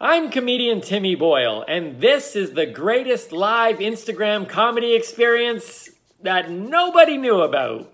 I'm comedian Timmy Boyle, and this is the greatest live Instagram comedy experience that nobody knew about.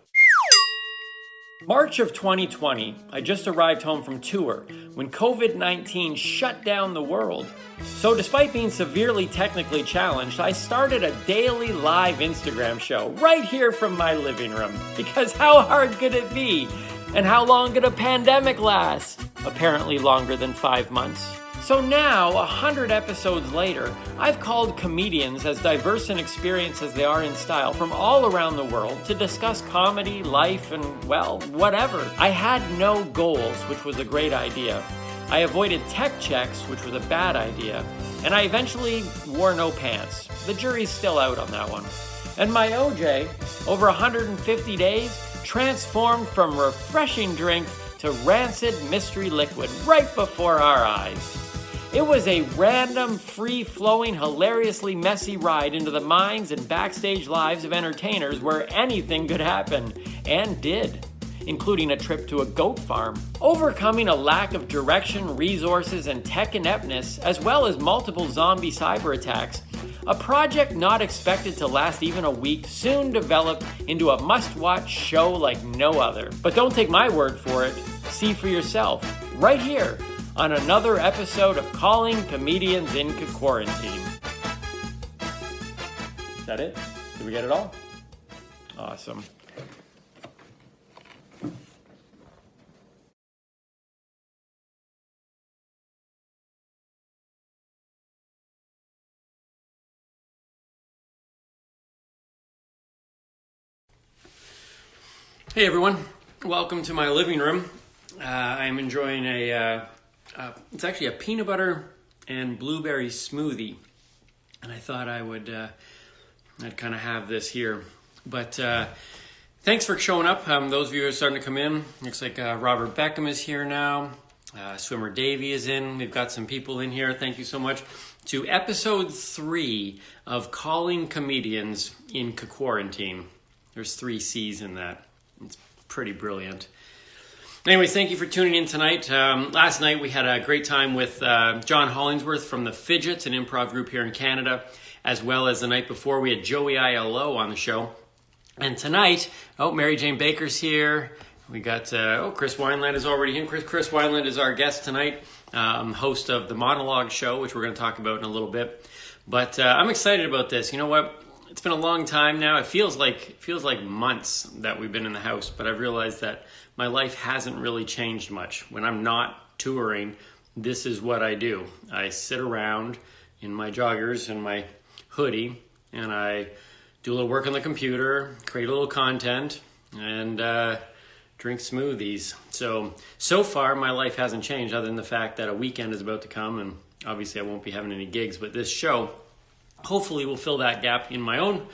March of 2020, I just arrived home from tour when COVID 19 shut down the world. So, despite being severely technically challenged, I started a daily live Instagram show right here from my living room. Because how hard could it be? And how long could a pandemic last? Apparently, longer than five months. So now, a hundred episodes later, I've called comedians as diverse in experience as they are in style from all around the world to discuss comedy, life, and, well, whatever. I had no goals, which was a great idea. I avoided tech checks, which was a bad idea. And I eventually wore no pants. The jury's still out on that one. And my OJ, over 150 days, transformed from refreshing drink to rancid mystery liquid right before our eyes. It was a random, free flowing, hilariously messy ride into the minds and backstage lives of entertainers where anything could happen, and did, including a trip to a goat farm. Overcoming a lack of direction, resources, and tech ineptness, as well as multiple zombie cyber attacks, a project not expected to last even a week soon developed into a must watch show like no other. But don't take my word for it, see for yourself, right here on another episode of Calling Comedians into Quarantine. Is that it? Did we get it all? Awesome. Hey everyone, welcome to my living room. Uh, I'm enjoying a uh, uh, it's actually a peanut butter and blueberry smoothie, and I thought I would uh, I'd kind of have this here. But uh, thanks for showing up. Um, those of you who are starting to come in, looks like uh, Robert Beckham is here now. Uh, Swimmer Davy is in. We've got some people in here. Thank you so much. To episode three of Calling Comedians in Quarantine. There's three C's in that. It's pretty brilliant. Anyways, thank you for tuning in tonight. Um, last night we had a great time with uh, John Hollingsworth from the Fidgets, an improv group here in Canada, as well as the night before we had Joey ILO on the show. And tonight, oh, Mary Jane Baker's here. We got, uh, oh, Chris Wineland is already in. Chris, Chris Wineland is our guest tonight, um, host of the Monologue Show, which we're going to talk about in a little bit. But uh, I'm excited about this. You know what? It's been a long time now. It feels like it feels like months that we've been in the house, but I've realized that my life hasn't really changed much. When I'm not touring, this is what I do. I sit around in my joggers and my hoodie, and I do a little work on the computer, create a little content, and uh, drink smoothies. So, so far, my life hasn't changed other than the fact that a weekend is about to come, and obviously, I won't be having any gigs, but this show hopefully will fill that gap in my own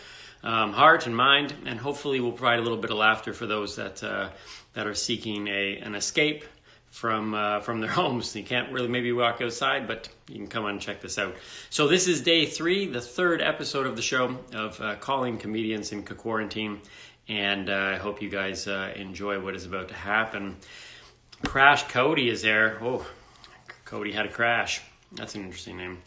um, heart and mind, and hopefully will provide a little bit of laughter for those that uh, that are seeking a an escape from uh, from their homes. You can't really maybe walk outside, but you can come on and check this out. So this is day three, the third episode of the show of uh, calling comedians in quarantine, and uh, I hope you guys uh, enjoy what is about to happen. Crash Cody is there. Oh, Cody had a crash. That's an interesting name.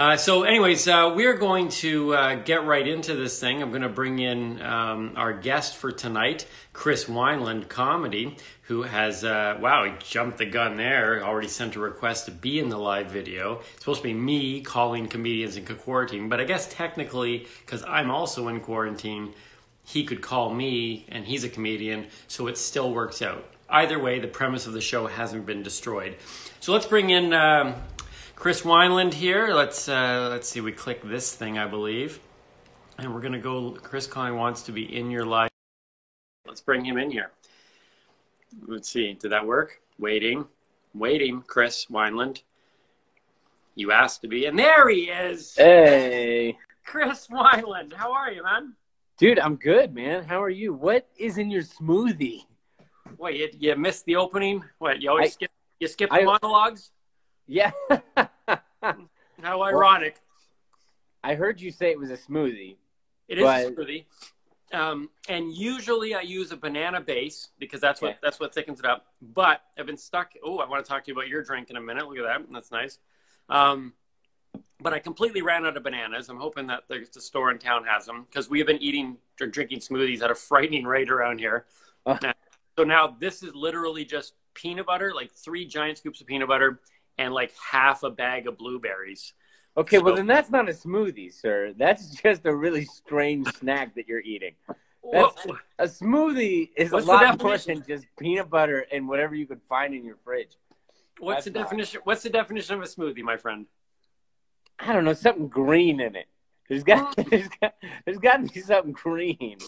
Uh, so, anyways, uh, we're going to uh, get right into this thing. I'm going to bring in um, our guest for tonight, Chris Wineland Comedy, who has, uh, wow, he jumped the gun there, already sent a request to be in the live video. It's supposed to be me calling comedians in quarantine, but I guess technically, because I'm also in quarantine, he could call me and he's a comedian, so it still works out. Either way, the premise of the show hasn't been destroyed. So let's bring in um, Chris Wineland here. Let's uh, let's see. We click this thing, I believe, and we're gonna go. Chris Klein wants to be in your life. Let's bring him in here. Let's see. Did that work? Waiting, waiting. Chris Wineland. You asked to be, and there he is. Hey, Chris Wineland. How are you, man? dude, I'm good, man. How are you? What is in your smoothie? Wait, you, you missed the opening. What? You always I- skip. You skip I- the monologues. Yeah, How ironic. I heard you say it was a smoothie. It is a smoothie. Um, and usually I use a banana base because that's what that's what thickens it up. But I've been stuck. Oh, I want to talk to you about your drink in a minute. Look at that. That's nice. Um, but I completely ran out of bananas. I'm hoping that the, the store in town has them because we have been eating or drinking smoothies at a frightening rate around here. Uh. so now this is literally just peanut butter, like three giant scoops of peanut butter and like half a bag of blueberries. Okay, well then that's not a smoothie, sir. That's just a really strange snack that you're eating. That's- A smoothie is a lot more than just peanut butter and whatever you could find in your fridge. What's the That's not- definition? What's the definition of a smoothie, my friend? I don't know, something green in it. There's got there's got there's got to be something green.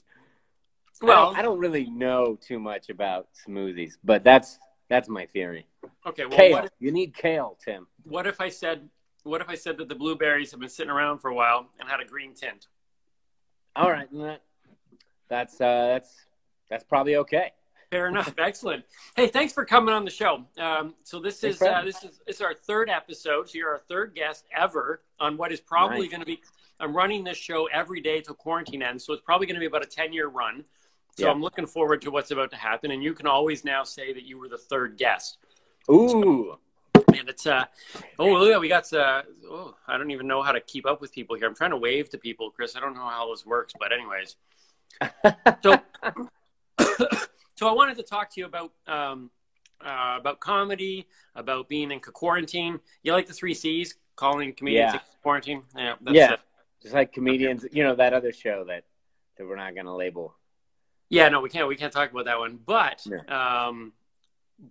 Well, Well, I don't really know too much about smoothies, but that's that's my theory. okay. Well, kale, what if, you need kale, Tim. what if I said what if I said that the blueberries have been sitting around for a while and had a green tint? All right, that's uh, that's that's probably okay. Fair enough. Excellent. Hey, thanks for coming on the show. Um, so this is uh, this is this is our third episode. So you're our third guest ever on what is probably Nice. going to be. I'm running this show every day till quarantine ends, so it's probably going to be about a ten year run. So Yeah. I'm looking forward to what's about to happen. And you can always now say that you were the third guest. Ooh, And it's uh oh look, we got uh oh I don't even know how to keep up with people here. I'm trying to wave to people, Chris. I don't know how this works, but anyways. So so I wanted to talk to you about um uh, about comedy, about being in quarantine. You like the three C's, calling comedians Yeah. quarantine? Yeah, that's Yeah. it. just like comedians, you know that other show that that we're not gonna label. Yeah, no, we can't we can't talk about that one. But Yeah. um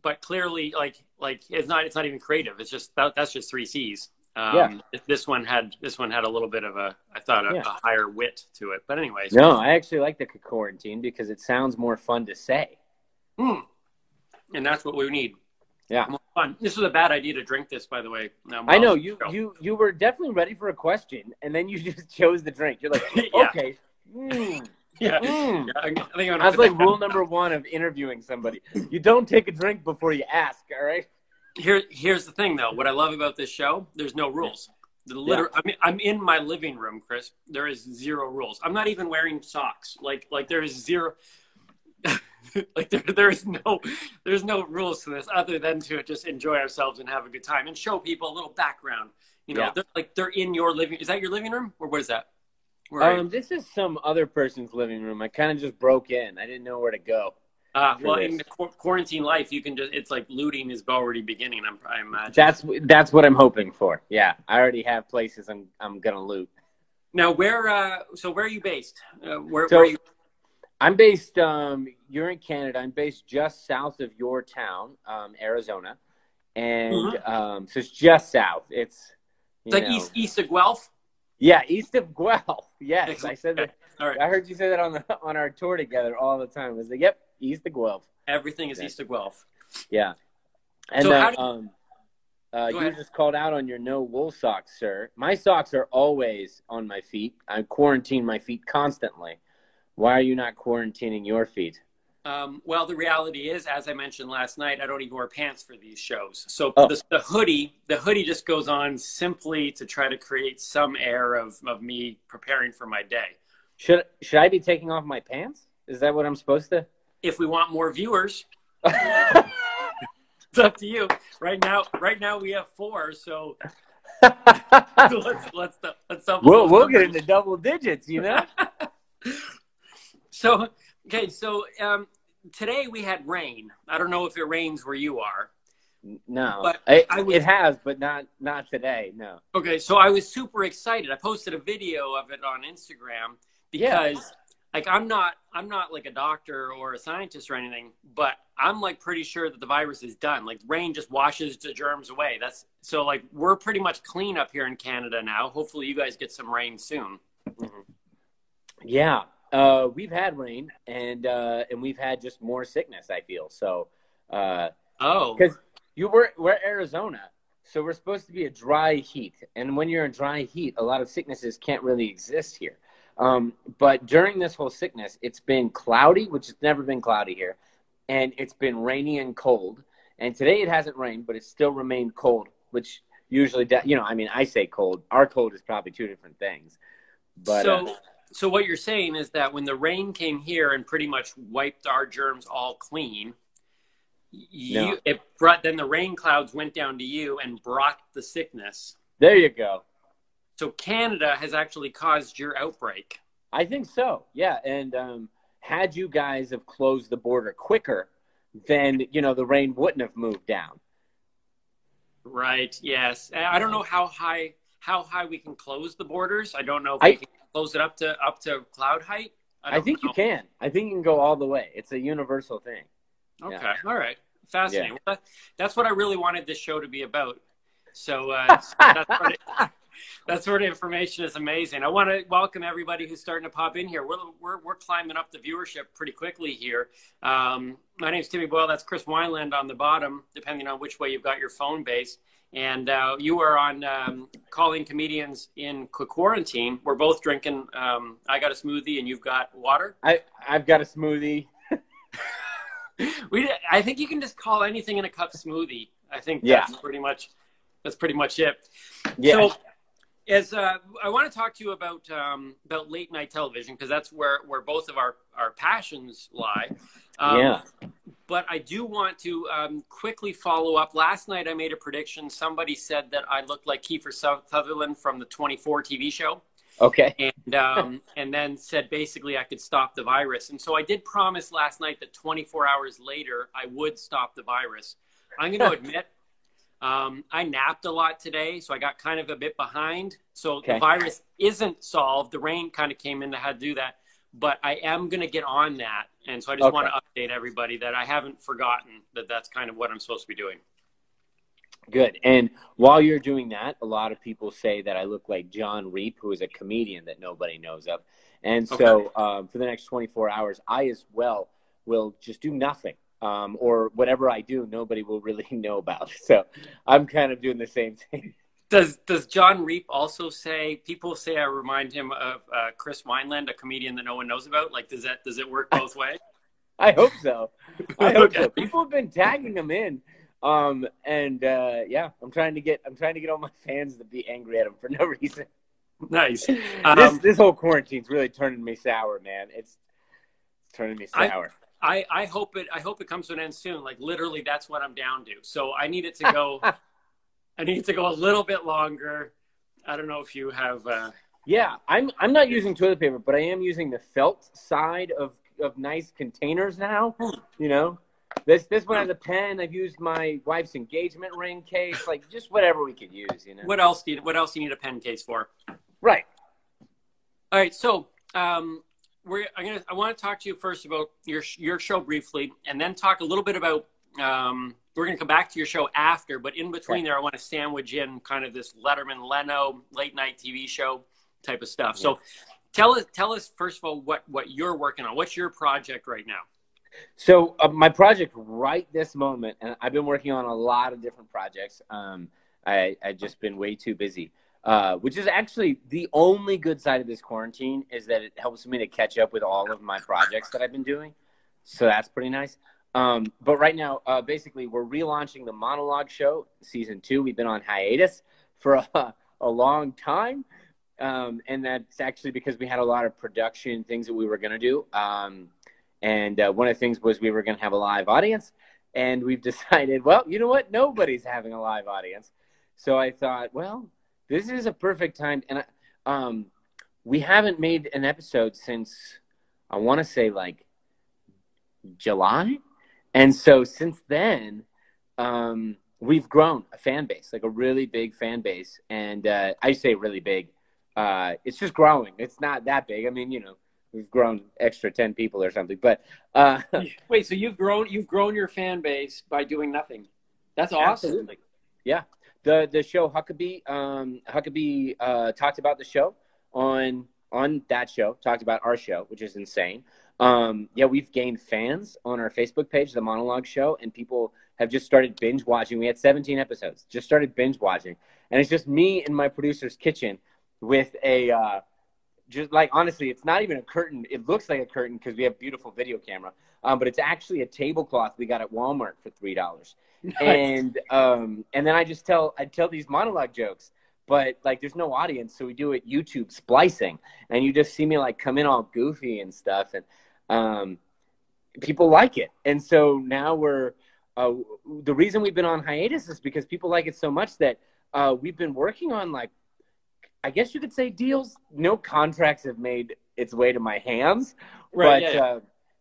but clearly like like it's not it's not even creative. It's just that, that's just three C's. Um Yeah. this one had this one had a little bit of a I thought a, Yeah. a higher wit to it. But anyways. No, I actually like the quarantine because it sounds more fun to say. Hmm. And that's what we need. Yeah. More fun. This was a bad idea to drink this, by the way. Um, I know you you you were definitely ready for a question, and then you just chose the drink. You're like, Yeah. okay. mm, Yeah. mm. Yeah, I, I think I'm That's like rule number one of interviewing somebody. You don't take a drink before you ask. All right. Here, here's the thing, though. What I love about this show, there's no rules. The liter- I mean, I'm in my living room, Chris. There is zero rules. I'm not even wearing socks. Like, like there is zero. like there, there is no, there's no rules to this other than to just enjoy ourselves and have a good time and show people a little background. You know, Yeah. they're, like they're in your living. Is that your living room or what is that? You? Um, this is some other person's living room. I kind of just broke in. I didn't know where to go. Uh, well, this. in the qu- quarantine life, you can just, it's like looting is already beginning. I'm, I imagine. That's that's what I'm hoping for. Yeah, I already have places I'm I'm gonna loot. Now, where, uh, so where are you based? Uh, where, So- where are you? I'm based. Um, you're in Canada. I'm based just south of your town, um, Arizona, and Mhm. um, so it's just south. It's It's like know- east, east of Guelph? Yeah, east of Guelph. Yes, I said that. All right. I heard you say that on the on our tour together all the time. I was like, "Yep, east of Guelph." Everything is Okay. east of Guelph. Yeah, and So then, how do- um, uh, you ahead. just called out on your no wool socks, sir. My socks are always on my feet. I quarantine my feet constantly. Why are you not quarantining your feet? Um, well, the reality is, as I mentioned last night, I don't even wear pants for these shows. So Oh. the, the hoodie, the hoodie just goes on simply to try to create some air of, of me preparing for my day. Should should I be taking off my pants? Is that what I'm supposed to? If we want more viewers, it's up to you. Right now, right now we have four, so let's let's let's double. we'll we'll get into double digits, you know. So okay, so um, today we had rain. I don't know if it rains where you are. No, But it, I was- it has, but not not today. No. Okay, so I was super excited. I posted a video of it on Instagram Yeah. because like I'm not I'm not like a doctor or a scientist or anything, but I'm like pretty sure that the virus is done. Like rain just washes the germs away. That's so like we're pretty much clean up here in Canada now. Hopefully you guys get some rain soon. Yeah, uh, we've had rain, and uh, and we've had just more sickness. I feel so. Uh, Oh. because you were we're Arizona, so we're supposed to be a dry heat, and when you're in dry heat, a lot of sicknesses can't really exist here. Um, but during this whole sickness, it's been cloudy, which has never been cloudy here, and it's been rainy and cold. And today it hasn't rained, but it still remained cold, which usually, de- you know, I mean, I say cold. Our cold is probably two different things. But so uh, so what you're saying is that when the rain came here and pretty much wiped our germs all clean, you No. it brought then the rain clouds went down to you and brought the sickness. There you go. So Canada has actually caused your outbreak. I think so. Yeah, and um, had you guys have closed the border quicker, then you know the rain wouldn't have moved down. Right. Yes. I don't know how high how high we can close the borders. I don't know if I- we can close it up to up to cloud height. I, don't think know. you can. I think you can go all the way. It's a universal thing. Okay. Yeah. All right. Fascinating. Well, that's what I really wanted this show to be about. So uh, that, sort of, that sort of information is amazing. I want to welcome everybody who's starting to pop in here. We're, we're, we're climbing up the viewership pretty quickly here. Um, my name's Timmy Boyle. That's Chris Wineland on the bottom, depending on which way you've got your phone base. And uh, you are on um, calling comedians in quarantine. We're both drinking. Um, I got a smoothie, and you've got water. I I've got a smoothie. We, I think you can just call anything in a cup smoothie. I think Yeah. that's pretty much that's pretty much it. Yeah. So, as uh, I want to talk to you about um, about late night television because that's where where both of our our passions lie. Um, Yeah. But I do want to um, quickly follow up. Last night I made a prediction. Somebody said that I looked like Kiefer Sutherland from the 24 TV show okay. and um, and then said basically I could stop the virus. And so I did promise last night that 24 hours later I would stop the virus. I'm going to admit um, I napped a lot today, so I got kind of a bit behind. So Okay. the virus isn't solved. The rain kind of came in to had to do that, but I am going to get on that. And so I just Okay. want to update everybody that I haven't forgotten that that's kind of what I'm supposed to be doing. Good. And while you're doing that, a lot of people say that I look like John Reap, who is a comedian that nobody knows of. And so um, for the next 24 hours, I as well will just do nothing. Um, or whatever I do, nobody will really know about. So I'm kind of doing the same thing. Does Does John Reap also say? People say I remind him of uh, Chris Wineland, a comedian that no one knows about. Like, does that does it work both ways? I hope so. I hope so. People have been tagging him in. Um, and uh, yeah, I'm trying to get I'm trying to get all my fans to be angry at him for no reason. Nice. this Um, this whole quarantine's really turning me sour, man. It's, it's turning me I- sour. I, I hope it I hope it comes to an end soon. Like literally, that's what I'm down to. So I need it to go. I need to go a little bit longer. I don't know if you have. Uh, yeah, I'm I'm not using toilet paper, but I am using the felt side of of nice containers now. You know, this this one has a pen. I've used my wife's engagement ring case, like just whatever we could use. You know, what else do you, What else do you need a pen case for? right? All right, so um, we're I'm gonna I want to talk to you first about your your show briefly, and then talk a little bit about. Um, we're gonna come back to your show after, but in between Okay. there, I want to sandwich in kind of this Letterman Leno late night TV show type of stuff. So, tell us tell us first of all what what you're working on. What's your project right now? So uh, my project right this moment, and I've been working on a lot of different projects. Um, I I just been way too busy, uh, which is actually the only good side of this quarantine is that it helps me to catch up with all of my projects that I've been doing. So that's pretty nice. Um, but right now, uh, basically, we're relaunching the monologue show season two. We've been on hiatus for a, a long time. Um, and that's actually because we had a lot of production things that we were going to do. Um, and uh, one of the things was we were going to have a live audience. And we've decided, well, you know what? Nobody's having a live audience. So I thought, well, this is a perfect time. And I, um, we haven't made an episode since, I want to say, like July. And so since then, um, we've grown a fan base, like a really big fan base. And uh, I say really big. Uh, it's just growing. It's not that big. I mean, you know, we've grown extra 10 people or something. But uh, Wait, so you've grown you've grown your fan base by doing nothing. That's awesome. Absolutely. Yeah. The the show Huckabee um Huckabee uh talked about the show on on that show, talked about our show, which is insane. Um yeah, we've gained fans on our Facebook page, the monologue show, and people have just started binge watching. We had 17 episodes, just started binge watching. And it's just me in my producer's kitchen with a uh just like honestly, it's not even a curtain. It looks like a curtain because we have beautiful video camera, um, but it's actually a tablecloth we got at Walmart for three dollars and um and then I just tell I tell these monologue jokes, but like there's no audience, so we do it YouTube splicing, and you just see me like come in all goofy and stuff, and um people like it, and so now we're uh, the reason we've been on hiatus is because people like it so much that uh, we've been working on like, I guess you could say deals. No contracts have made its way to my hands, Right, but yeah, yeah. Uh,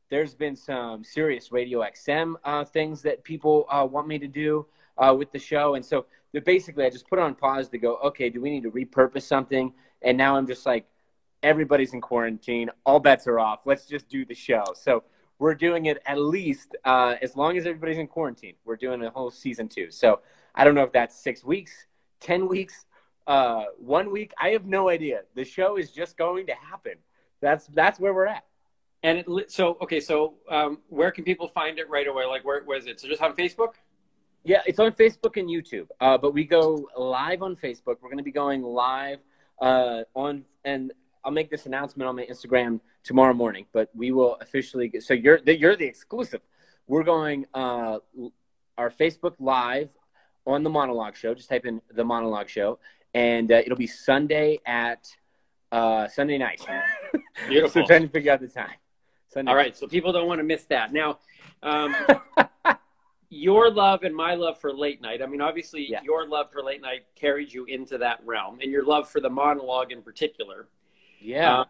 there's been some serious Radio XM uh, things that people uh, want me to do uh, with the show, and so basically, I just put on pause to go, okay, do we need to repurpose something? And now I'm just like, everybody's in quarantine, all bets are off. Let's just do the show. So we're doing it at least uh, as long as everybody's in quarantine. We're doing a whole season two. So I don't know if that's six weeks, ten weeks, uh, one week. I have no idea. The show is just going to happen. That's that's where we're at. And it, so okay, so um, where can people find it right away? Like where, is it? So just on Facebook? Yeah, it's on Facebook and YouTube. Uh, but we go live on Facebook. We're going to be going live uh, on, and I'll make this announcement on my Instagram tomorrow morning. But we will officially. Get, so you're the, you're the exclusive. We're going uh, our Facebook live on the Monologue Show. Just type in the Monologue Show, and uh, it'll be Sunday at uh, Sunday night. Beautiful. so trying to figure out the time. Sunday All right, so people don't want to miss that. Now, um, your love and my love for late night. I mean, obviously, Yeah. your love for late night carried you into that realm, and your love for the monologue in particular. Yeah. Uh,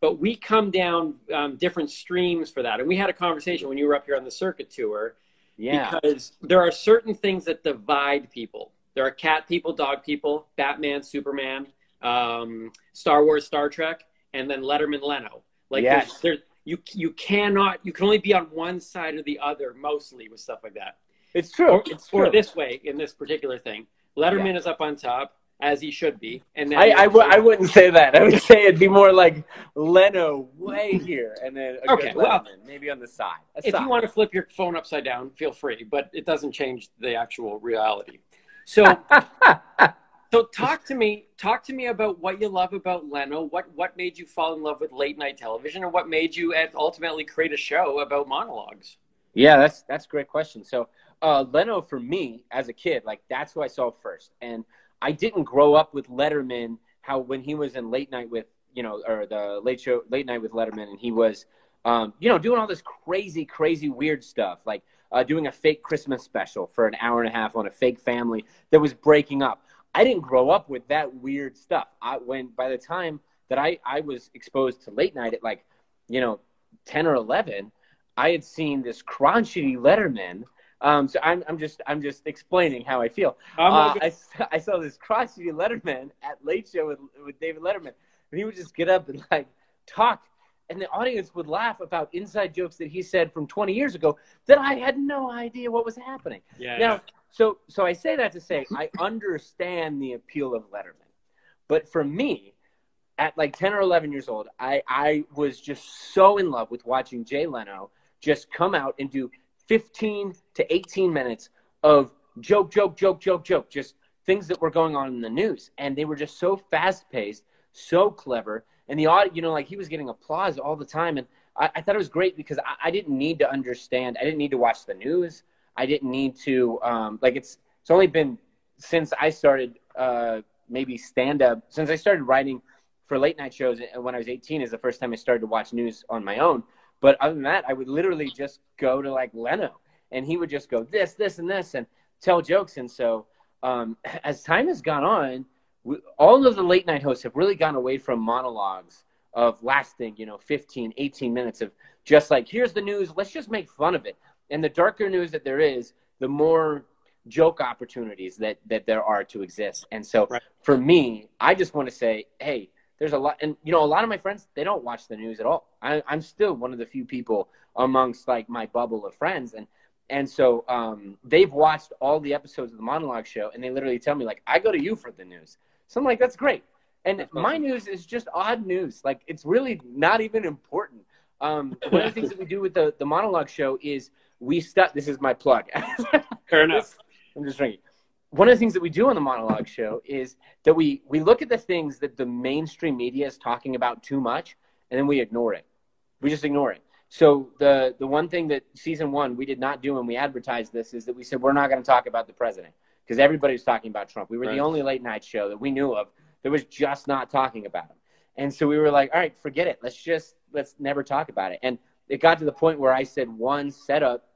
but we come down um, different streams for that, and we had a conversation when you were up here on the circuit tour yeah. because there are certain things that divide people. There are cat people, dog people, Batman, Superman, um, Star Wars, Star Trek, and then Letterman, Leno. Like Yes. there's, there, you you cannot you can only be on one side or the other mostly with stuff like that. It's true. Or, it's true. or this way in this particular thing, Letterman is up on top as he should be, and then I, I, w- I wouldn't say that. I would say it'd be more like Leno way here, and then Okay, well, Letterman, maybe on the side. If you want to flip your phone upside down, feel free, but it doesn't change the actual reality. So, so talk to me. Talk to me about what you love about Leno. What what made you fall in love with late night television, and what made you ultimately create a show about monologues? Yeah, that's that's a great question. So uh, Leno, for me as a kid, like that's who I saw first, and I didn't grow up with Letterman. How when he was in late night with you know, or the late show, late night with Letterman, and he was, um, you know, doing all this crazy, crazy, weird stuff, like uh, doing a fake Christmas special for an hour and a half on a fake family that was breaking up. I didn't grow up with that weird stuff. I when by the time that I I was exposed to late night at like, you know, ten or eleven. I had seen this crotchety Letterman. Um, so I'm, I'm just I'm just explaining how I feel. Uh, I, saw- I saw this crotchety Letterman at Late Show with, with David Letterman, and he would just get up and like talk, and the audience would laugh about inside jokes that he said from 20 years ago that I had no idea what was happening. yeah, Now, so so I say that to say I understand the appeal of Letterman, but for me, at like ten or eleven years old, I I was just so in love with watching Jay Leno just come out and do fifteen to eighteen minutes of joke, joke, joke, joke, joke, just things that were going on in the news, and they were just so fast paced, so clever, and the audience, you know, like he was getting applause all the time, and I, I thought it was great because I, I didn't need to understand, I didn't need to watch the news. I didn't need to um, like it's it's only been since I started uh, maybe stand up since I started writing for late night shows when I was 18 is the first time I started to watch news on my own. But other than that, I would literally just go to like Leno and he would just go this, this, and this and tell jokes. And so um, as time has gone on, we, all of the late night hosts have really gone away from monologues of lasting, you know, 15, 18 minutes of just like, here's the news, let's just make fun of it. And the darker news that there is, the more joke opportunities that that there are to exist. And so Right. for me, I just want to say, hey, there's a lot, and you know, a lot of my friends they don't watch the news at all. I, I'm still one of the few people amongst like my bubble of friends, and and so um, they've watched all the episodes of the monologue show, and they literally tell me like, I go to you for the news. So I'm like, that's great. And That's my awesome. news is just odd news. Like it's really not even important. Um, one of the things that we do with the, the monologue show is we start. This is my plug. Fair enough. I'm just drinking. One of the things that we do on the monologue show is that we we look at the things that the mainstream media is talking about too much, and then we ignore it. We just ignore it. So the the one thing that season one we did not do, and we advertised this, is that we said we're not going to talk about the president because everybody was talking about Trump. We were Right. the only late night show that we knew of that was just not talking about him. And so we were like, all right, forget it. Let's just let's never talk about it. And it got to the point where I said one setup,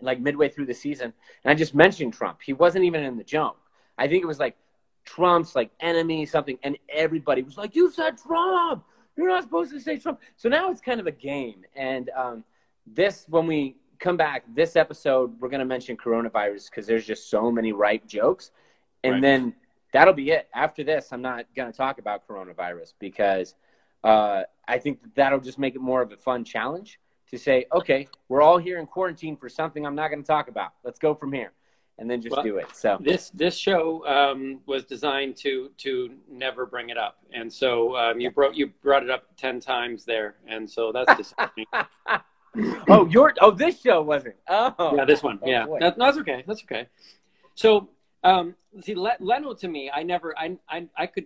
like midway through the season, and I just mentioned Trump. He wasn't even in the jump. I think it was like Trump's like enemy, something, and everybody was like, "You said Trump. You're not supposed to say Trump." So now it's kind of a game. And um, this, when we come back, this episode, we're going to mention coronavirus because there's just so many ripe jokes, and Right. then that'll be it. After this, I'm not going to talk about coronavirus because uh, I think that that'll just make it more of a fun challenge to say, okay, we're all here in quarantine for something I'm not going to talk about. Let's go from here, and then just Well, do it. So This this show um, was designed to to never bring it up, and so um, you brought you brought it up ten times there, and so that's disappointing. oh, your oh, this show wasn't. Oh, yeah, this one. Oh, yeah, that, that's okay. That's okay. So, um, see, Le- Leno to me, I never, I, I, I could,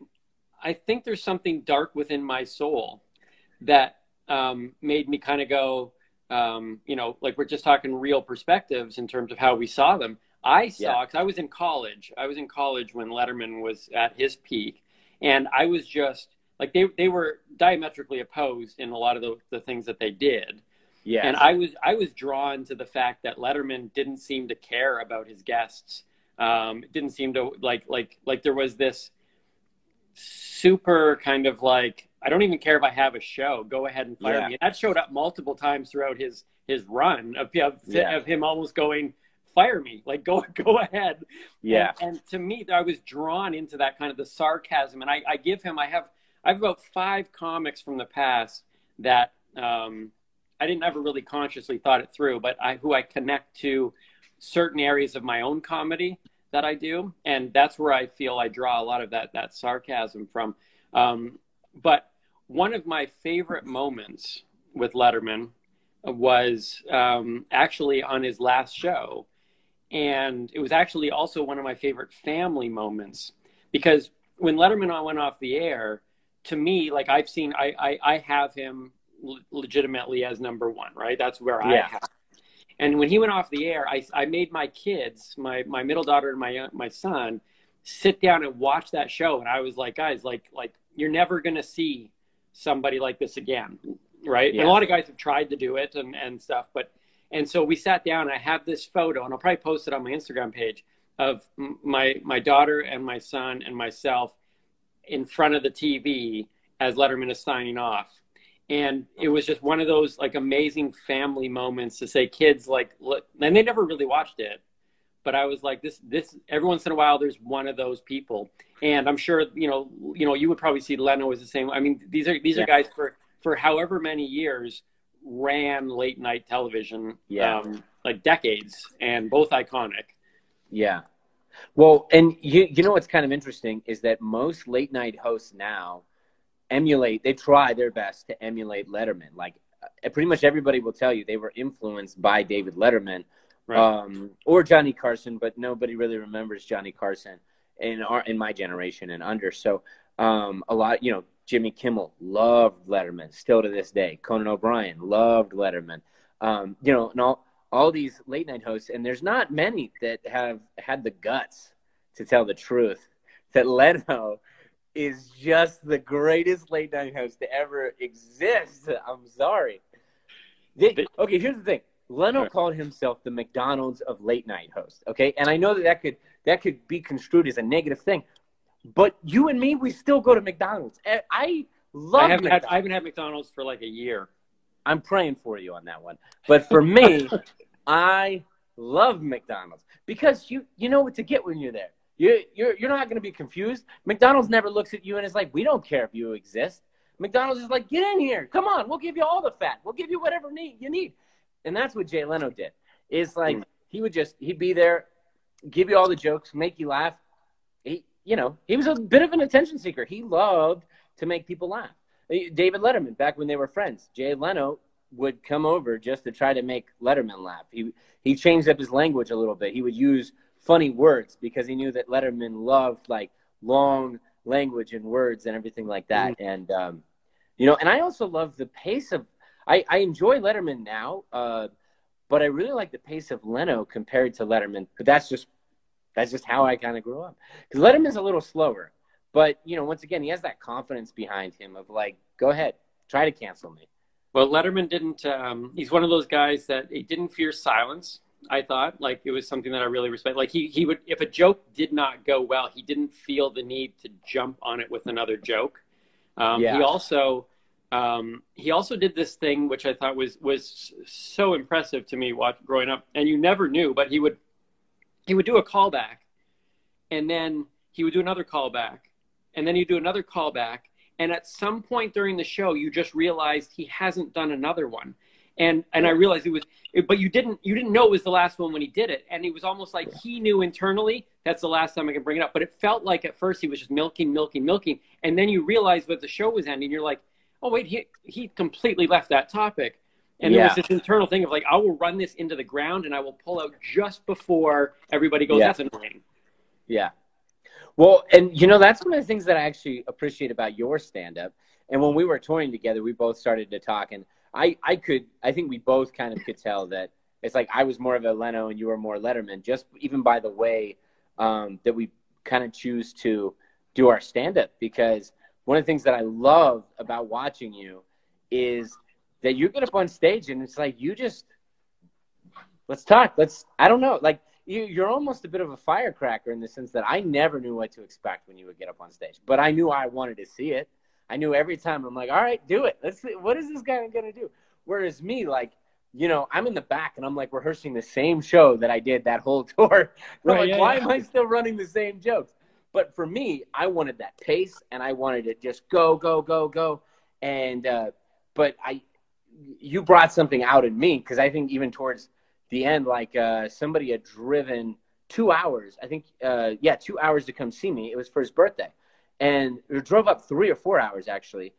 I think there's something dark within my soul that um, made me kind of go, um, you know, like we're just talking real perspectives in terms of how we saw them. I saw, Yeah. because I was in college. I was in college when Letterman was at his peak, and I was just like they they were diametrically opposed in a lot of the, the things that they did. Yes. And I was I was drawn to the fact that Letterman didn't seem to care about his guests. Um, it didn't seem to like like like there was this super kind of like I don't even care if I have a show. Go ahead and fire Yeah. me. And that showed up multiple times throughout his his run of of, Yeah. of him almost going fire me like go go ahead yeah. and, and to me, I was drawn into that kind of the sarcasm. And I, I give him, I have, I have about five comics from the past that um, I didn't ever really consciously thought it through, but I, who I connect to certain areas of my own comedy that I do, and that's where I feel I draw a lot of that that sarcasm from. Um, but one of my favorite moments with Letterman was um, actually on his last show and it was actually also one of my favorite family moments because when Letterman went off the air, to me, like I've seen, I I, I have him legitimately as number one, right? That's where I Yeah. have. And when he went off the air, I, I made my kids, my my middle daughter and my my son, sit down and watch that show, and I was like, guys, like like you're never gonna see somebody like this again, right? Yeah. And a lot of guys have tried to do it and and stuff, but and so we sat down. I have this photo, and I'll probably post it on my Instagram page of my my daughter and my son and myself in front of the TV as Letterman is signing off. And it was just one of those like amazing family moments to say, kids, like, look, and they never really watched it, but I was like, this, this. Every once in a while, there's one of those people, and I'm sure you know, you know, you would probably see Leno as the same. I mean, these are these Yeah. are guys for for however many years ran late night television, Yeah. um, like decades, and both iconic. Yeah. Well, and you you know what's kind of interesting is that most late night hosts now emulate they try their best to emulate Letterman. Like uh, pretty much everybody will tell you they were influenced by David Letterman Right. um, or Johnny Carson, but nobody really remembers Johnny Carson in our in my generation and under. So um, a lot, you know, Jimmy Kimmel loved Letterman still to this day. Conan O'Brien loved Letterman. Um, you know, and all all these late night hosts, and there's not many that have had the guts to tell the truth that Leno is just the greatest late night host to ever exist. I'm sorry. Okay, here's the thing. Leno Right. called himself the McDonald's of late night hosts. Okay, and I know that that could that could be construed as a negative thing, but you and me, we still go to McDonald's. Eh, I- I love. I haven't had McDonald's. I haven't had McDonald's for like a year. I'm praying for you on that one. But for me, I love McDonald's because you you know what to get when you're there. You you're you're not going to be confused. McDonald's never looks at you and is like, "We don't care if you exist." McDonald's is like, "Get in here. Come on. We'll give you all the fat. We'll give you whatever need you need." And that's what Jay Leno did. Is like Mm. he would just he'd be there, give you all the jokes, make you laugh. He you know, he was a bit of an attention seeker. He loved to make people laugh. David Letterman, back when they were friends, Jay Leno would come over just to try to make Letterman laugh. He he changed up his language a little bit. He would use funny words because he knew that Letterman loved like long language and words and everything like that. And um, you know, and I also love the pace of. I, I enjoy Letterman now, uh, but I really like the pace of Leno compared to Letterman. But that's just that's just how I kind of grew up. Because Letterman's a little slower, but you know, once again, he has that confidence behind him of like, go ahead, try to cancel me. Well, Letterman didn't. Um, he's one of those guys that he didn't fear silence. I thought like it was something that I really respect. Like he he would if a joke did not go well, he didn't feel the need to jump on it with another joke. Um, yeah. He also um, he also did this thing which I thought was was so impressive to me watch, growing up, and you never knew, but he would he would do a callback, and then he would do another callback, and then he'd do another callback, and at some point during the show, you just realized he hasn't done another one, and and I realized it was, but you didn't you didn't know it was the last one when he did it, and it was almost like he knew internally that's the last time I can bring it up, but it felt like at first he was just milking, milking, milking, and then you realized that the show was ending, you're like oh wait, he he completely left that topic. And yeah. there was this internal thing of like, I will run this into the ground and I will pull out just before everybody goes, yeah. that's annoying. Yeah. Well, and you know, that's one of the things that I actually appreciate about your stand up. And when we were touring together, we both started to talk and I, I could, I think we both kind of could tell that it's like I was more of a Leno and you were more Letterman, just even by the way um, that we kind of choose to do our stand up because one of the things that I love about watching you is that you get up on stage and it's like you just let's talk. Let's I don't know, like you, you're almost a bit of a firecracker in the sense that I never knew what to expect when you would get up on stage, but I knew I wanted to see it. I knew every time I'm like, all right, do it. Let's see, what is this guy gonna do? Whereas me, like, you know, I'm in the back and I'm like rehearsing the same show that I did that whole tour. Right, like, yeah, why yeah. am I still running the same jokes? But for me, I wanted that pace and I wanted to just go, go, go, go. And, uh, but I, you brought something out in me because I think even towards the end, like uh, somebody had driven two hours, I think, uh, yeah, two hours to come see me. It was for his birthday. And drove up three or four hours actually.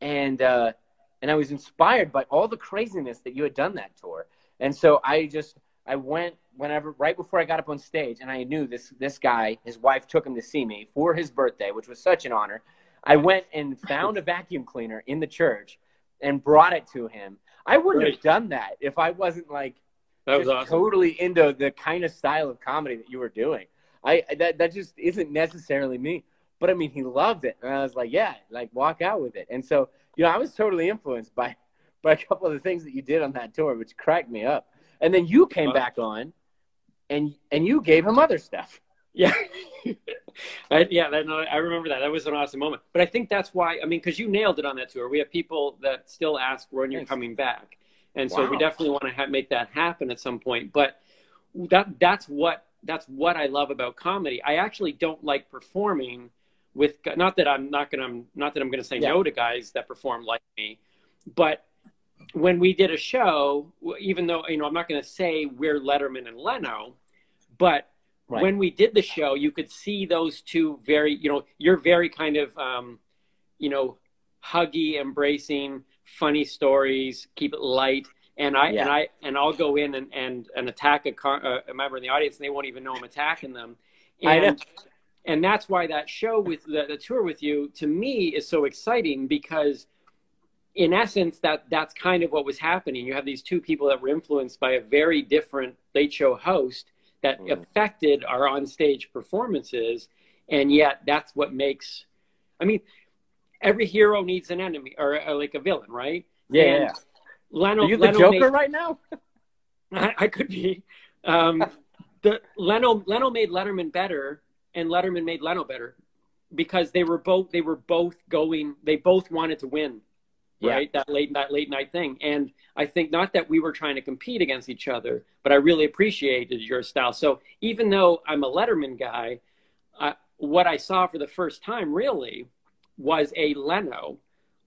And, uh, and I was inspired by all the craziness that you had done that tour. And so I just, I went whenever right before I got up on stage, and I knew this this guy, his wife took him to see me for his birthday, which was such an honor. I went and found a vacuum cleaner in the church and brought it to him. I wouldn't have done that if I wasn't like that was awesome. totally into the kind of style of comedy that you were doing. I that that just isn't necessarily me. But I mean, he loved it, and I was like, yeah, like walk out with it. And so, you know, I was totally influenced by by a couple of the things that you did on that tour, which cracked me up. And then you came back on, and and you gave him other stuff. Yeah, I, yeah, that, I remember that. That was an awesome moment. But I think that's why. I mean, because you nailed it on that tour. We have people that still ask when you're Thanks. coming back, and so wow. we definitely want to ha- make that happen at some point. But that that's what that's what I love about comedy. I actually don't like performing with. Not that I'm not gonna. Not that I'm gonna say yeah. no to guys that perform like me, but when we did a show, even though you know I'm not going to say we're Letterman and Leno, but right. when we did the show, you could see those two very, you know, you're very kind of, um, you know, huggy, embracing, funny stories, keep it light. And I yeah. and I and I'll go in and and, and attack a, car, uh, a member in the audience, and they won't even know I'm attacking them. And and that's why that show with the, the tour with you to me is so exciting because in essence, that that's kind of what was happening. You have these two people that were influenced by a very different late show host that mm. affected our on-stage performances, and yet that's what makes. I mean, every hero needs an enemy or, or like a villain, right? Yeah. And Leno, Are you the Leno Joker made, right now? I, I, could be. Um, the Leno Leno made Letterman better, and Letterman made Leno better because they were both they were both going. They both wanted to win yeah. right? That late that late night thing. And I think not that we were trying to compete against each other, but I really appreciated your style. So even though I'm a Letterman guy, uh, what I saw for the first time really was a Leno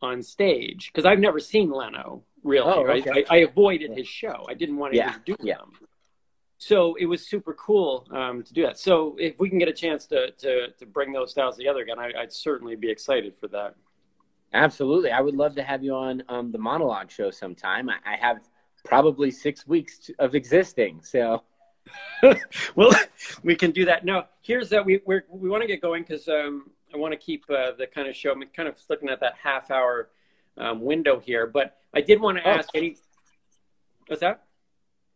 on stage because I've never seen Leno really. Oh, right? I, I, avoided his show. I didn't want to yeah. do yeah. them. So it was super cool um, to do that. So if we can get a chance to to, to bring those styles together again, I, I'd certainly be excited for that. Absolutely. I would love to have you on um, the monologue show sometime. I, I have probably six weeks to, of existing. So, well, we can do that. No, here's that we we're, we want to get going because um, I want to keep uh, the kind of show. I'm kind of looking at that half hour um, window here, but I did want to oh. ask any. What's that?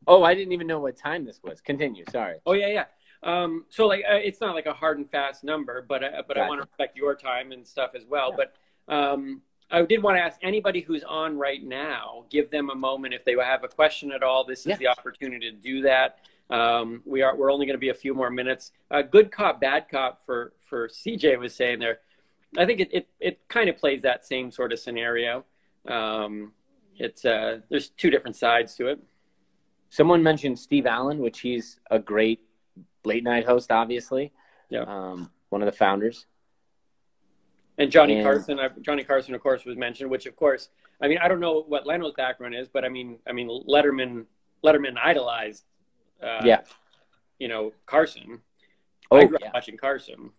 Oh, I didn't even know what time this was. Continue. Sorry. Oh yeah, yeah. Um, so like, uh, it's not like a hard and fast number, but uh, but gotcha. I want to respect your time and stuff as well. Yeah. But um, I did want to ask anybody who's on right now, give them a moment if they have a question at all. This is Yeah. the opportunity to do that. Um, we are we're only going to be a few more minutes. Uh, good cop, bad cop for for CJ was saying there. I think it it, it kind of plays that same sort of scenario. Um, it's uh, there's two different sides to it. Someone mentioned Steve Allen, which he's a great late night host, obviously. Yeah. Um, one of the founders. And Johnny Carson, Johnny Carson, of course, was mentioned. Which, of course, I mean, I don't know what Leno's background is, but I mean, I mean, Letterman, Letterman idolized, uh, yeah. you know, Carson. Oh, I grew yeah. up watching Carson.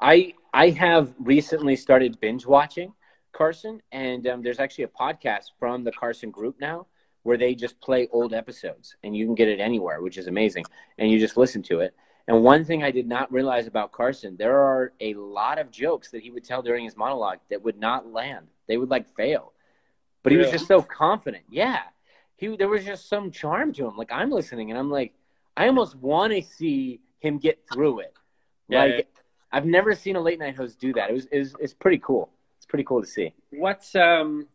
I I have recently started binge watching Carson, and um, there's actually a podcast from the Carson Group now where they just play old episodes, and you can get it anywhere, which is amazing. And you just listen to it. And one thing I did not realize about Carson, there are a lot of jokes that he would tell during his monologue that would not land. They would like fail, but he was just so confident. Yeah, he there was just some charm to him. Like I'm listening, and I'm like, I almost want to see him get through it. Yeah, like yeah. I've never seen a late night host do that. It was, it was it's pretty cool. It's pretty cool to see. What's um,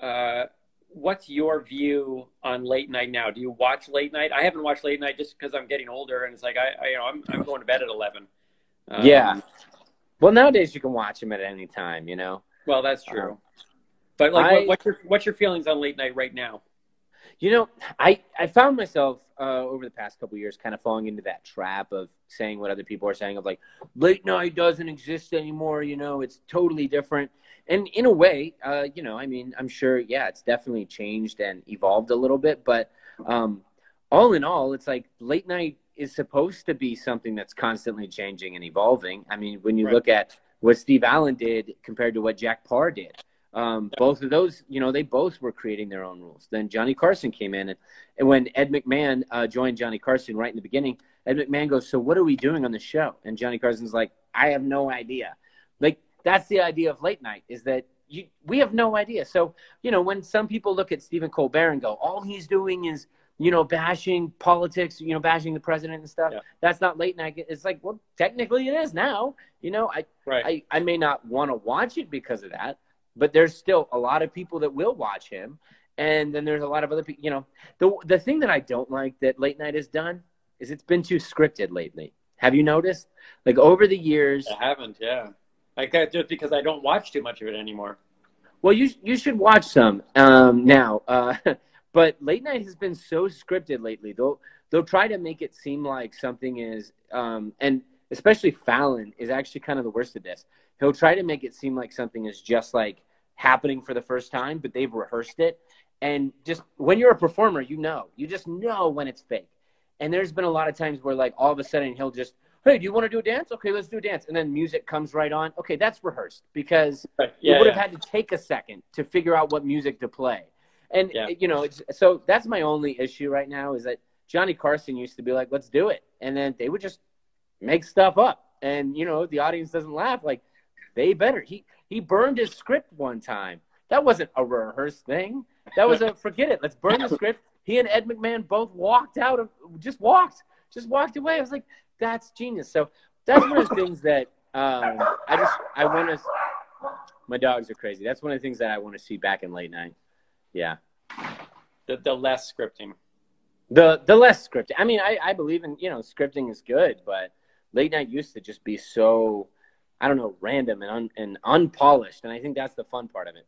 uh, what's your view on late night now? Do you watch late night? I haven't watched late night just because I'm getting older, and it's like I, I you know, I'm I'm going to bed at eleven. Um, Yeah. Well, nowadays you can watch them at any time. You know. Well, that's true. But like, I- what, what's your what's your feelings on late night right now? You know, I I found myself uh, over the past couple years kind of falling into that trap of saying what other people are saying of like late night doesn't exist anymore. You know, it's totally different. And in a way, uh, you know, I mean, I'm sure, yeah, it's definitely changed and evolved a little bit. But um, all in all, it's like late night is supposed to be something that's constantly changing and evolving. I mean, when you Right. look at what Steve Allen did compared to what Jack Paar did, um, both of those, you know, they both were creating their own rules. Then Johnny Carson came in, and, and when Ed McMahon uh, joined Johnny Carson right in the beginning, Ed McMahon goes, "So what are we doing on the show?" And Johnny Carson's like, "I have no idea." That's the idea of late night is that you we have no idea. So you know, when some people look at Stephen Colbert and go, "All he's doing is." You know, bashing politics, you know, bashing the president and stuff. Yeah. That's not late night. It's like, well, technically it is now. You know, I, Right. I, I may not want to watch it because of that, but there's still a lot of people that will watch him. And then there's a lot of other people, you know, the, the thing that I don't like that late night has done is it's been too scripted lately. Have you noticed? Like over the years, I haven't. Yeah. I got just because I don't watch too much of it anymore. well, you, you should watch some um, now. Uh, but late night has been so scripted lately. They'll, they'll try to make it seem like something is, um, and especially Fallon is actually kind of the worst of this. He'll try to make it seem like something is just like happening for the first time, but they've rehearsed it. And just when you're a performer, you know, you just know when it's fake. And there's been a lot of times where, like, all of a sudden he'll just, hey, do you want to do a dance? Okay, let's do a dance. And then music comes right on. Okay, that's rehearsed because Right. you Yeah. would yeah. have had to take a second to figure out what music to play. And Yeah. you know, it's, so that's my only issue right now is that Johnny Carson used to be like, "Let's do it," and then they would just make stuff up, and you know, the audience doesn't laugh. Like they better. He he burned his script one time. That wasn't a rehearsed thing. That was a forget it. Let's burn the script. He and Ed McMahon both walked out of just walked, just walked away. I was like, that's genius. So that's one of the things that um, I just I want to. My dogs are crazy. That's one of the things that I want to see back in late night. Yeah. the, the less scripting. The the less scripting. I mean, I, I believe in you know scripting is good, but late night used to just be so I don't know random and un, and unpolished, and I think that's the fun part of it.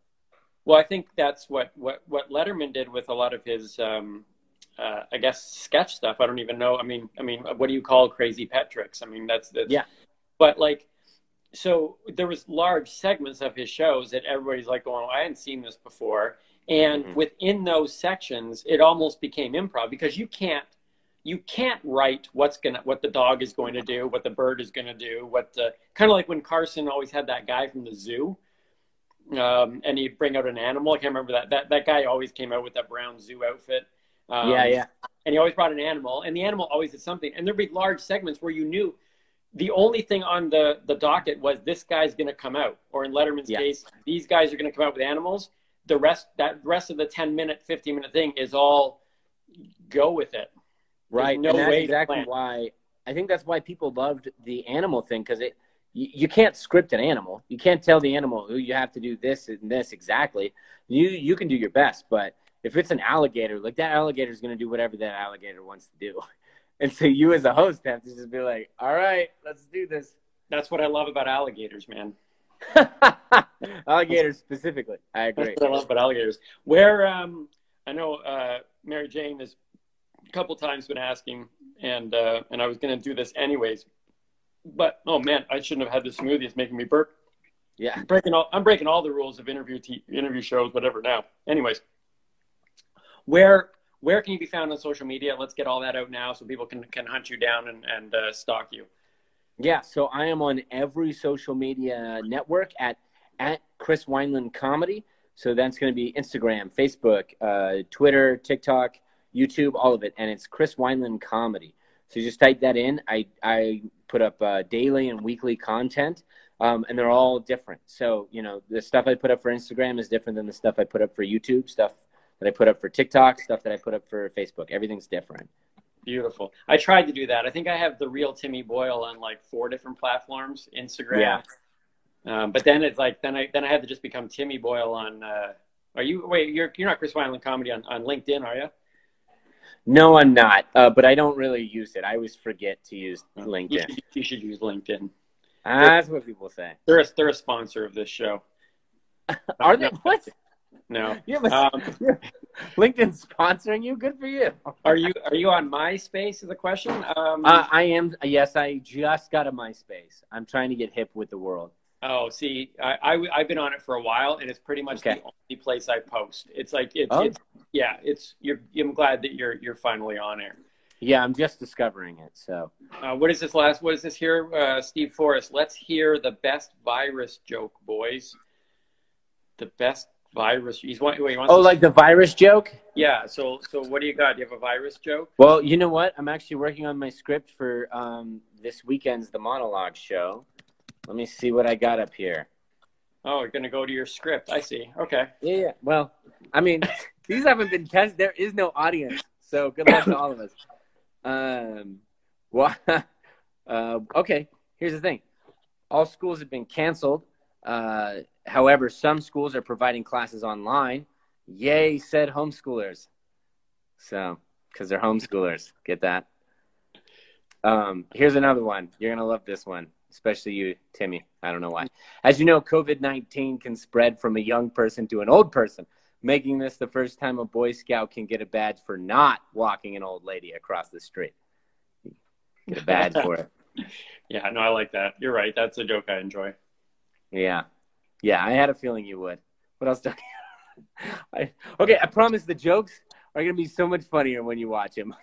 Well, I think that's what, what, what Letterman did with a lot of his, um, uh, I guess, sketch stuff. I don't even know. I mean, I mean, what do you call crazy pet tricks? I mean, that's, that's Yeah. But like, so there was large segments of his shows that everybody's like going, I hadn't seen this before. And Mhm. within those sections, it almost became improv because you can't, you can't write what's gonna, what the dog is going to do, what the bird is going to do, what the kind of like when Carson always had that guy from the zoo um, and he'd bring out an animal. I can't remember that. That that guy always came out with that brown zoo outfit. Um, yeah, yeah, And he always brought an animal, and the animal always did something. And there'd be large segments where you knew the only thing on the the docket was this guy's going to come out, or in Letterman's Yeah. case, these guys are going to come out with animals. The rest that rest of the ten minute, fifteen minute thing is all go with it. right. no and that's way exactly why I think that's why people loved the animal thing because it you, you can't script an animal. You can't tell the animal who you have to do this and this exactly. You you can do your best, but if it's an alligator, like that alligator is going to do whatever that alligator wants to do. And so you as a host have to just be like, all right, let's do this. That's what I love about alligators, man. alligators specifically. I agree. That's what I love about alligators. Where um, I know uh, Mary Jane has a couple times been asking, and uh, and I was going to do this anyways, but oh man, I shouldn't have had this smoothie. It's making me burp. Yeah, I'm breaking all I'm breaking all the rules of interview t- interview shows, whatever. Now, anyways, where where can you be found on social media? Let's get all that out now so people can can hunt you down and and uh, stalk you. Yeah, so I am on every social media network at at Chris Wineland Comedy. So that's going to be Instagram, Facebook, uh, Twitter, TikTok, YouTube, all of it, and it's Chris Wineland Comedy. So just type that in. I I put up uh, daily and weekly content, um, and they're all different. So you know the stuff I put up for Instagram is different than the stuff I put up for YouTube. Stuff that I put up for TikTok, stuff that I put up for Facebook. Everything's different. Beautiful. I tried to do that. I think I have the real Timmy Boyle on like four different platforms, Instagram. Yeah. Um, but then it's like then I then I had to just become Timmy Boyle on. Uh, are you wait? You're you're not Chris Wineland comedy on, on LinkedIn, are you? No, I'm not. Uh, but I don't really use it. I always forget to use You LinkedIn. should, you should use LinkedIn. That's what people say. They're a, they're a sponsor of this show. Are they? What? No. You have a, Um, LinkedIn sponsoring you? Good for you. Are you are you on MySpace? Is the question. Um, Uh, I am. Yes, I just got a MySpace. I'm trying to get hip with the world. oh, see, I, I have been on it for a while, and it's pretty much Okay. the only place I post. It's like it's, Oh. it's yeah, it's you're. I'm glad that you're you're finally on air. Yeah, I'm just discovering it. So Uh, what is this last? What is this here? Uh, Steve Forrest. Let's hear the best virus joke, boys. The best virus. He's want. He wants Oh, like the virus joke? yeah. So so what do you got? Do you have a virus joke? Well, you know what? I'm actually working on my script for um, this weekend's The Monologue Show. Let me see what I got up here. Oh, you're gonna go to your script. I see. Okay. Yeah, yeah. Well, I mean, these haven't been tested. There is no audience, so good luck to all of us. Um, well, uh, okay. Here's the thing: all schools have been canceled. Uh, however, some schools are providing classes online. Yay, said homeschoolers. So, because they're homeschoolers, get that. Um, here's another one. You're gonna love this one, especially you, Timmy. I don't know why. As you know, COVID 19 can spread from a young person to an old person, making this the first time a Boy Scout can get a badge for not walking an old lady across the street. Get a badge for it. Yeah. No, I like that. You're right. That's a joke I enjoy. Yeah. Yeah, I had a feeling you would. What else do I, okay, I promise the jokes are going to be so much funnier when you watch them.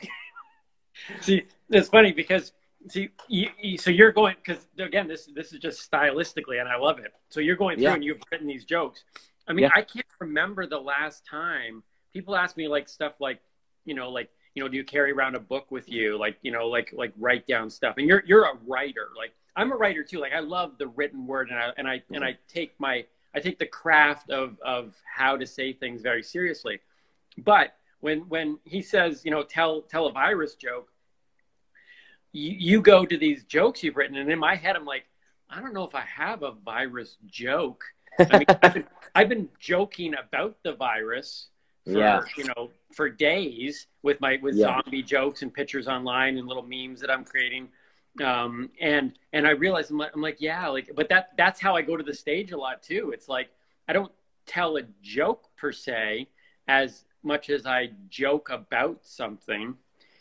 See, it's funny because see, you, you, so you're going because again, this this is just stylistically, and I love it. So you're going through Yeah. and you've written these jokes. I mean, Yeah. I can't remember the last time people ask me like stuff like, you know, like you know, do you carry around a book with you? Like, you know, like like write down stuff. And you're you're a writer. Like I'm a writer too. Like I love the written word, and I and I and I take my I take the craft of of how to say things very seriously. But when when he says, you know, tell tell a virus joke, you, you go to these jokes you've written, and in my head, I'm like, I don't know if I have a virus joke. I mean, I've, been, I've been joking about the virus for Yeah. you know for days with my with Yeah. zombie jokes and pictures online and little memes that I'm creating. Um, and and I realized I'm like, I'm like yeah like but that that's how I go to the stage a lot too. It's like I don't tell a joke per se as much as I joke about something.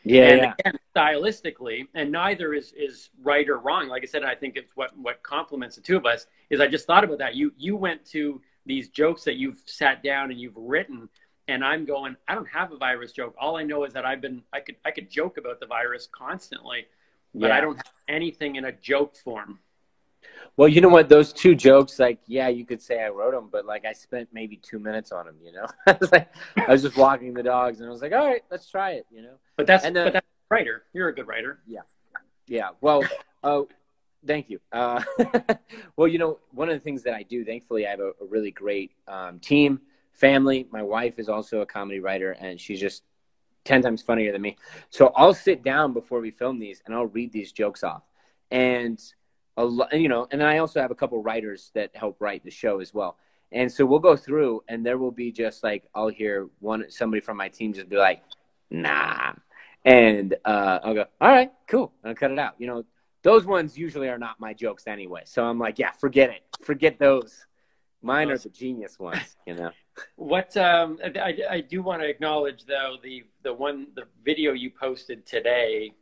yeah, and yeah. again, stylistically, and neither is is right or wrong. Like I said, I think it's what what complements the two of us is. I just thought about that. You you went to these jokes that you've sat down and you've written, and I'm going. I don't have a virus joke. All I know is that I've been. I could I could joke about the virus constantly, but Yeah. I don't have anything in a joke form. Well, you know what? Those two jokes, like, yeah, you could say I wrote them, but like, I spent maybe two minutes on them. You know, I was like, I was just walking the dogs, and I was like, all right, let's try it. You know. But that's And, uh, but that's a writer. You're a good writer. Yeah. Yeah. Well, oh, thank you. Uh, well, you know, one of the things that I do, thankfully, I have a, a really great um, team, family. My wife is also a comedy writer, and she's just 10 times funnier than me. So I'll sit down before we film these and I'll read these jokes off. And a lot, you know, and then I also have a couple writers that help write the show as well. And so we'll go through, and there will be just like I'll hear one somebody from my team just be like, "Nah," and uh, I'll go, "All right, cool," and I'll cut it out. You know, those ones usually are not my jokes anyway. So I'm like, "Yeah, forget it, forget those. Mine are the genius ones." You know. What um, I, I do want to acknowledge though the the one the video you posted today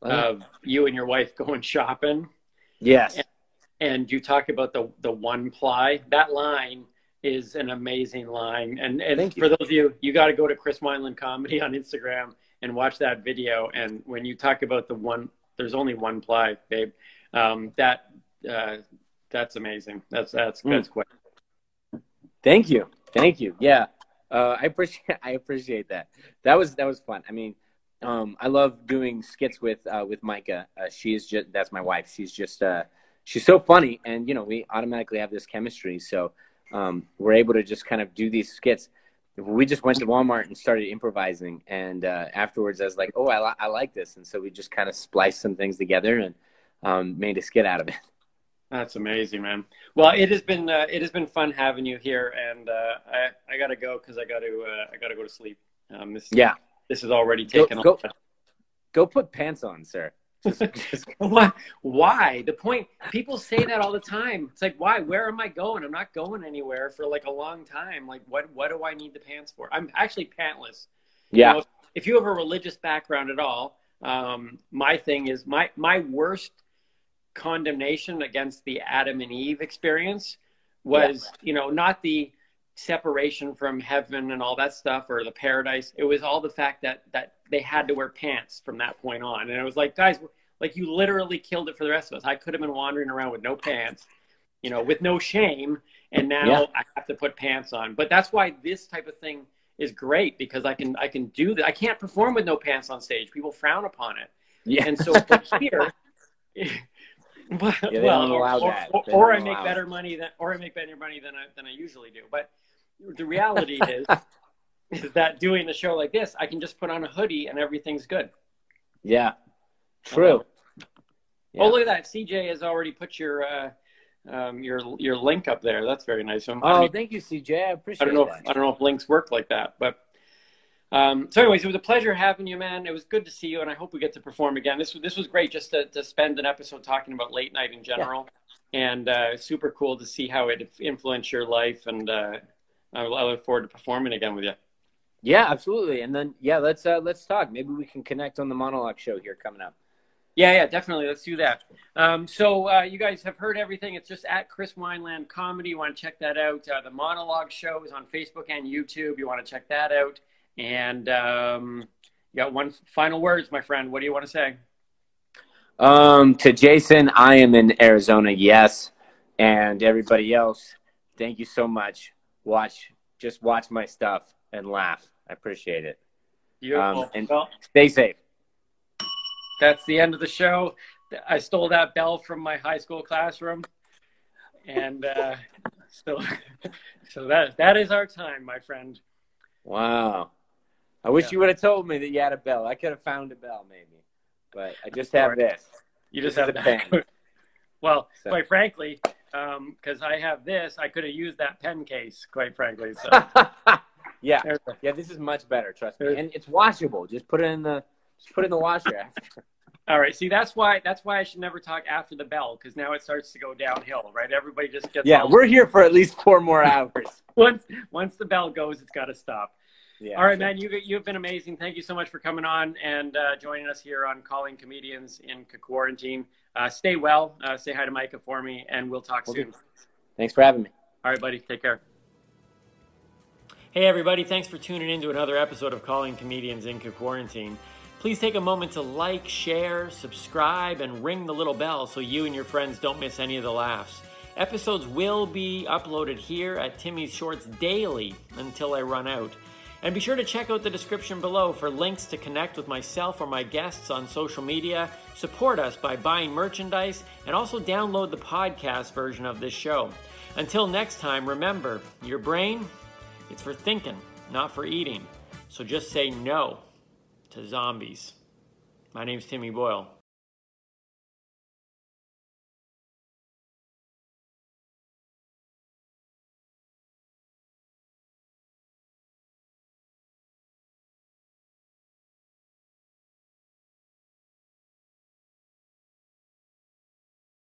of you and your wife going shopping. Yes. And, and you talk about the the one ply. That line is an amazing line. And and for those of you, you got to go to Chris Wineland Comedy on Instagram and watch that video. And when you talk about the one, there's only one ply, babe. Um, that uh, that's amazing. That's that's Mm. that's quite. Thank you. Thank you. Yeah. Uh, I appreciate I appreciate that. That was that was fun. I mean, um, I love doing skits with uh, with Micah. Uh, she is just that's my wife. She's just uh, she's so funny, and you know we automatically have this chemistry. So um, we're able to just kind of do these skits. We just went to Walmart and started improvising, and uh, afterwards I was like, "Oh, I, li- I like this," and so we just kind of spliced some things together and um, made a skit out of it. That's amazing, man. Well, it has been uh, it has been fun having you here, and uh, I I gotta go because I gotta uh, I gotta go to sleep. Um, this Yeah, this is already taken go- off. go put pants on, sir. Just, just Why? Why? The point. People say that all the time. It's like, why? Where am I going? I'm not going anywhere for like a long time. Like, what? What do I need the pants for? I'm actually pantless. You yeah. know, if you have a religious background at all, um, my thing is my my worst condemnation against the Adam and Eve experience was, you know, not the separation from heaven and all that stuff or the paradise. It was all the fact that that they had to wear pants from that point on, and it was like, guys, like you literally killed it for the rest of us. I could have been wandering around with no pants, you know, with no shame, and now Yeah. I have to put pants on. But that's why this type of thing is great because I can I can do that. I can't perform with no pants on stage. People frown upon it. Yeah. And so here, well, or, that. or, They or don't I make allow better money than, or I make better money than I than I usually do. But the reality is, is that doing a show like this, I can just put on a hoodie and everything's good. yeah. True. Yeah. Oh, look at that! CJ has already put your uh, um, your your link up there. That's very nice. I'm- I Oh, mean, thank you, CJ. I appreciate it. I don't know. that. If, I don't know if links work like that, but um, so, anyways, it was a pleasure having you, man. It was good to see you, and I hope we get to perform again. This was this was great, just to, to spend an episode talking about late night in general, and uh, super cool to see how it influenced your life. And uh, I, I look forward to performing again with you. Yeah, absolutely. And then yeah, let's uh, let's talk. Maybe we can connect on the monologue show here coming up. Yeah, yeah, definitely. Let's do that. Um, so uh, you guys have heard everything. It's just at Chris Wineland Comedy. You want to check that out. Uh, the monologue show is on Facebook and YouTube. You want to check that out. And um, you got one final words, my friend. What do you want to say? Um, to Jason, I am in Arizona. Yes, and everybody else, thank you so much. Watch, just watch my stuff and laugh. I appreciate it. Beautiful. Um, and- well, Stay safe. that's the end of the show. I stole that bell from my high school classroom, and uh, so so that that is our time, my friend. Wow. I wish Yeah. you would have told me that you had a bell. I could have found a bell maybe, but I just have this. You just This have a pen. well, So- quite frankly, um, because I have this, I could have used that pen case. Quite frankly, so yeah, yeah. This is much better. Trust me, and it's washable. Just put it in the just put it in the washer after. all right. See, that's why that's why I should never talk after the bell because now it starts to go downhill. Right? Everybody just gets Yeah, we're here for at least four more hours. once once the bell goes, it's got to stop. Yeah. All right, man. You you've been amazing. Thank you so much for coming on and uh, joining us here on Calling Comedians in Quarantine. Uh, stay well. Uh, say hi to Micah for me, and we'll talk Will soon. do. Thanks for having me. All right, buddy. Take care. Hey, everybody. Thanks for tuning in to another episode of Calling Comedians in Quarantine. Please take a moment to like, share, subscribe, and ring the little bell so you and your friends don't miss any of the laughs. Episodes will be uploaded here at Timmy's Shorts daily until I run out. And be sure to check out the description below for links to connect with myself or my guests on social media, support us by buying merchandise, and also download the podcast version of this show. Until next time, remember your brain, it's for thinking, not for eating. So just say no to zombies. My name's Timmy Boyle.